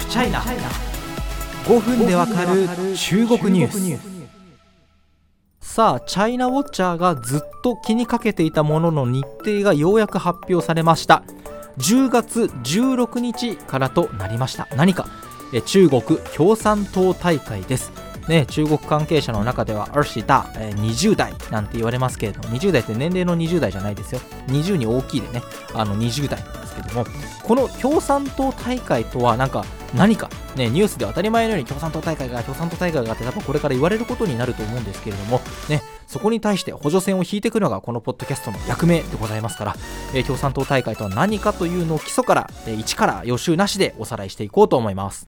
フチャイナ5分でわかる中国ニュース。さあチャイナウォッチャーがずっと気にかけていたものの日程がようやく発表されました。10月16日からとなりました。何か。え中国共産党大会です。ね、中国関係者の中では、アルシダ、え、20代なんて言われますけれども、20代って年齢の20代じゃないですよ。20に大きいでね、あの20代なんですけども、この共産党大会とは、なんか、何か、ね、ニュースで当たり前のように共産党大会が、共産党大会があって、多分これから言われることになると思うんですけれども、ね、そこに対して補助線を引いてくのが、このポッドキャストの役目でございますから、えー、共産党大会とは何かというのを基礎から、えー、一から予習なしでおさらいしていこうと思います。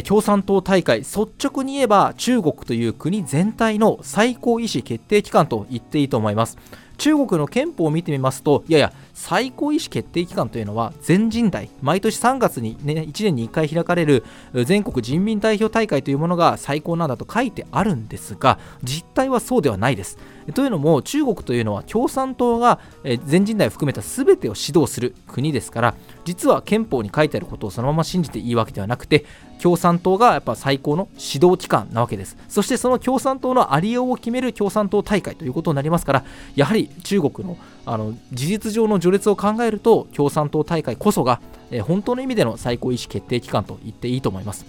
共産党大会率直に言えば中国という国全体の最高意思決定機関と言っていいと思います。中国の憲法を見てみますといやいや最高意思決定機関というのは全人代毎年3月に、ね、1年に1回開かれる全国人民代表大会というものが最高なんだと書いてあるんですが実態はそうではないです。というのも中国というのは共産党が全人代を含めた全てを指導する国ですから実は憲法に書いてあることをそのまま信じていいわけではなくて共産党がやっぱ最高の指導機関なわけです。そしてその共産党のありようを決める共産党大会ということになりますからやはり中国のあの事実上の序列を考えると共産党大会こそが、え本当の意味での最高意思決定機関と言っていいと思います。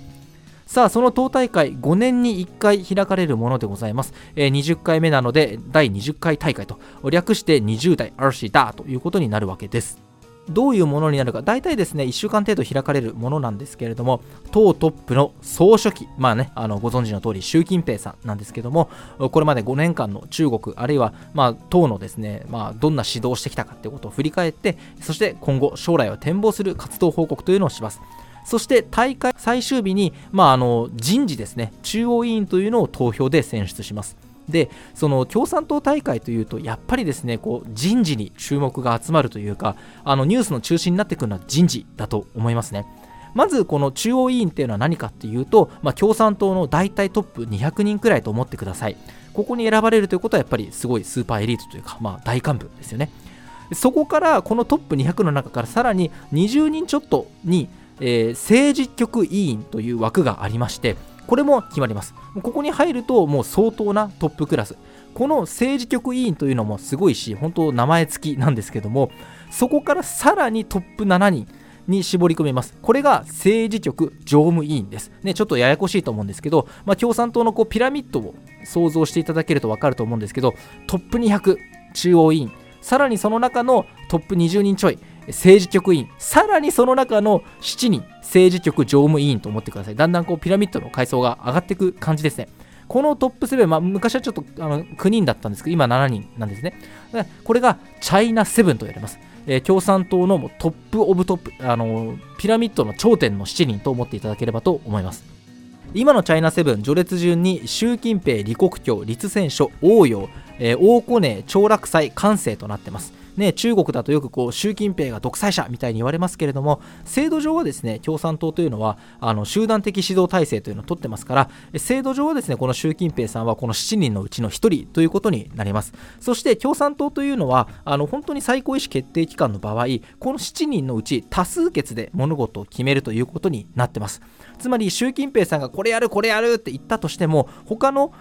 さあその党大会5年に1回開かれるものでございます、えー、20回目なので第20回大会と略して20代 RC だということになるわけです。どういうものになるか、大体ですね、1週間程度開かれるものなんですけれども、党トップの総書記、まあね、あのご存知の通り、習近平さんなんですけども、これまで5年間の中国、あるいは、まあ、党のですね、まあ、どんな指導をしてきたかということを振り返って、そして今後、将来を展望する活動報告というのをします。そして大会最終日に、まあ、あの人事ですね、中央委員というのを投票で選出します。でその共産党大会というとやっぱりですねこう人事に注目が集まるというかあのニュースの中心になってくるのは人事だと思いますね。まずこの中央委員っていうのは何かっていうと、まあ、共産党の大体トップ200人くらいと思ってください。ここに選ばれるということはやっぱりすごいスーパーエリートというか、まあ、大幹部ですよね。そこからこのトップ200の中からさらに20人ちょっとに、えー、政治局委員という枠がありましてこれも決まります。ここに入るともう相当なトップクラス。この政治局委員というのもすごいし、本当名前付きなんですけども、そこからさらにトップ7人に絞り込めます。これが政治局常務委員です。ね、ちょっとややこしいと思うんですけど、まあ、共産党のこうピラミッドを想像していただけると分かると思うんですけど、トップ200中央委員、さらにその中のトップ20人ちょい、政治局委員、さらにその中の7人、政治局常務委員と思ってください。だんだんこうピラミッドの階層が上がっていく感じですね。このトップ7、まあ、昔はちょっとあの9人だったんですけど、今7人なんですね。これがチャイナ7と言われます。えー、共産党の top of top、あのピラミッドの頂点の7人と思っていただければと思います。今のチャイナセブン序列順に習近平、李克強、栗戦書、王陽、えー、王古寧、長楽祭、関西となっています。ね、中国だとよくこう習近平が独裁者みたいに言われますけれども制度上はですね共産党というのはあの集団的指導体制というのを取ってますから制度上はですねこの習近平さんはこの7人のうちの1人ということになります。そして共産党というのはあの本当に最高意思決定機関の場合この7人のうち多数決で物事を決めるということになってます。つまり習近平さんがこれやるこれやるって言ったとしても他の、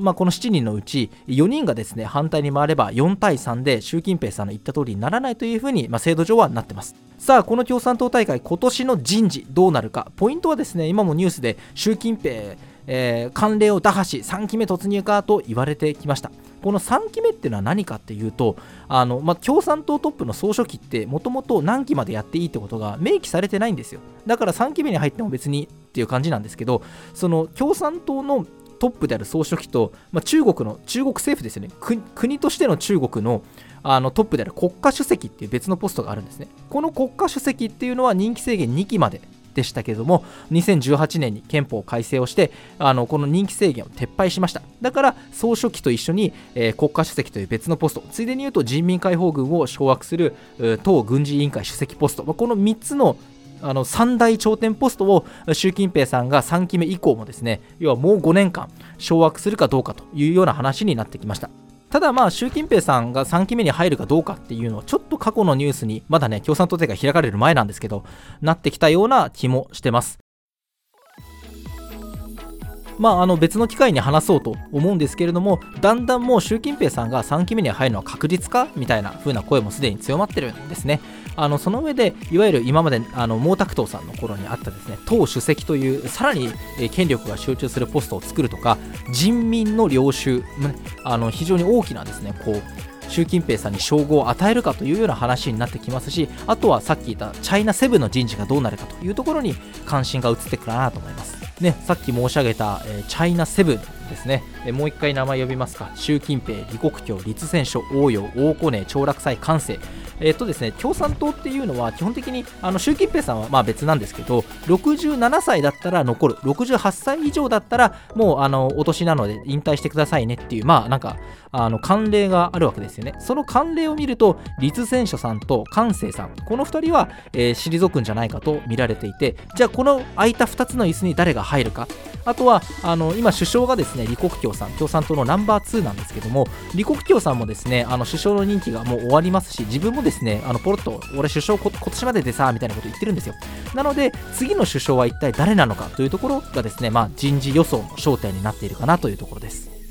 まあ、この7人のうち4人がですね反対に回れば4対3で習近平さんの言った通りにならないというふうに、まあ、制度上はなってます。さあこの共産党大会今年の人事どうなるか。ポイントはですね今もニュースで習近平えー、慣例を打破し3期目突入かと言われてきました。この3期目っていうのは何かっていうとあの、まあ、共産党トップの総書記ってもともと何期までやっていいってことが明記されてないんですよ。だから3期目に入っても別にっていう感じなんですけどその共産党のトップである総書記と、まあ、中国の中国政府ですよね。国としての中国のあのトップである国家主席っていう別のポストがあるんですね。この国家主席っていうのは任期制限2期まででしたけども2018年に憲法改正をしてあのこの任期制限を撤廃しました。だから総書記と一緒に、えー、国家主席という別のポストついでに言うと人民解放軍を掌握する党軍事委員会主席ポスト。この3つのあの3大頂点ポストを習近平さんが3期目以降もですね要はもう5年間掌握するかどうかというような話になってきました。ただまあ習近平さんが3期目に入るかどうかっていうのはちょっと過去のニュースにまだね共産党大会開かれる前なんですけどなってきたような気もしてます。まあ、あの別の機会に話そうと思うんですけれどもだんだんもう習近平さんが3期目に入るのは確実かみたいな風な声もすでに強まってるんですねあのその上でいわゆる今まであの毛沢東さんの頃にあったですね党主席というさらに権力が集中するポストを作るとか人民の領袖あの非常に大きなですねこう習近平さんに称号を与えるかというような話になってきますしあとはさっき言ったチャイナセブンの人事がどうなるかというところに関心が移ってくるかなと思います。ね、さっき申し上げた、えー、チャイナセブンですね、もう一回名前呼びますか。習近平李克強立戦書応用大古根長楽祭完成えっ、とですね、共産党っていうのは基本的にあの習近平さんはまあ別なんですけど67歳だったら残る。68歳以上だったらもうあのお年なので引退してくださいねっていうまあなんかあの慣例があるわけですよね。その慣例を見ると立選書さんと関西さんこの2人は、えー、退くんじゃないかと見られていてじゃあこの空いた2つの椅子に誰が入るか。あとはあの今首相がですねですね李克強さん。共産党のナンバー2なんですけども李克強さんもですねあの首相の任期がもう終わりますし自分もですねあのポロッと俺首相今年まででさみたいなこと言ってるんですよ。なので次の首相は一体誰なのかというところがですねまあ人事予想の焦点になっているかなというところです。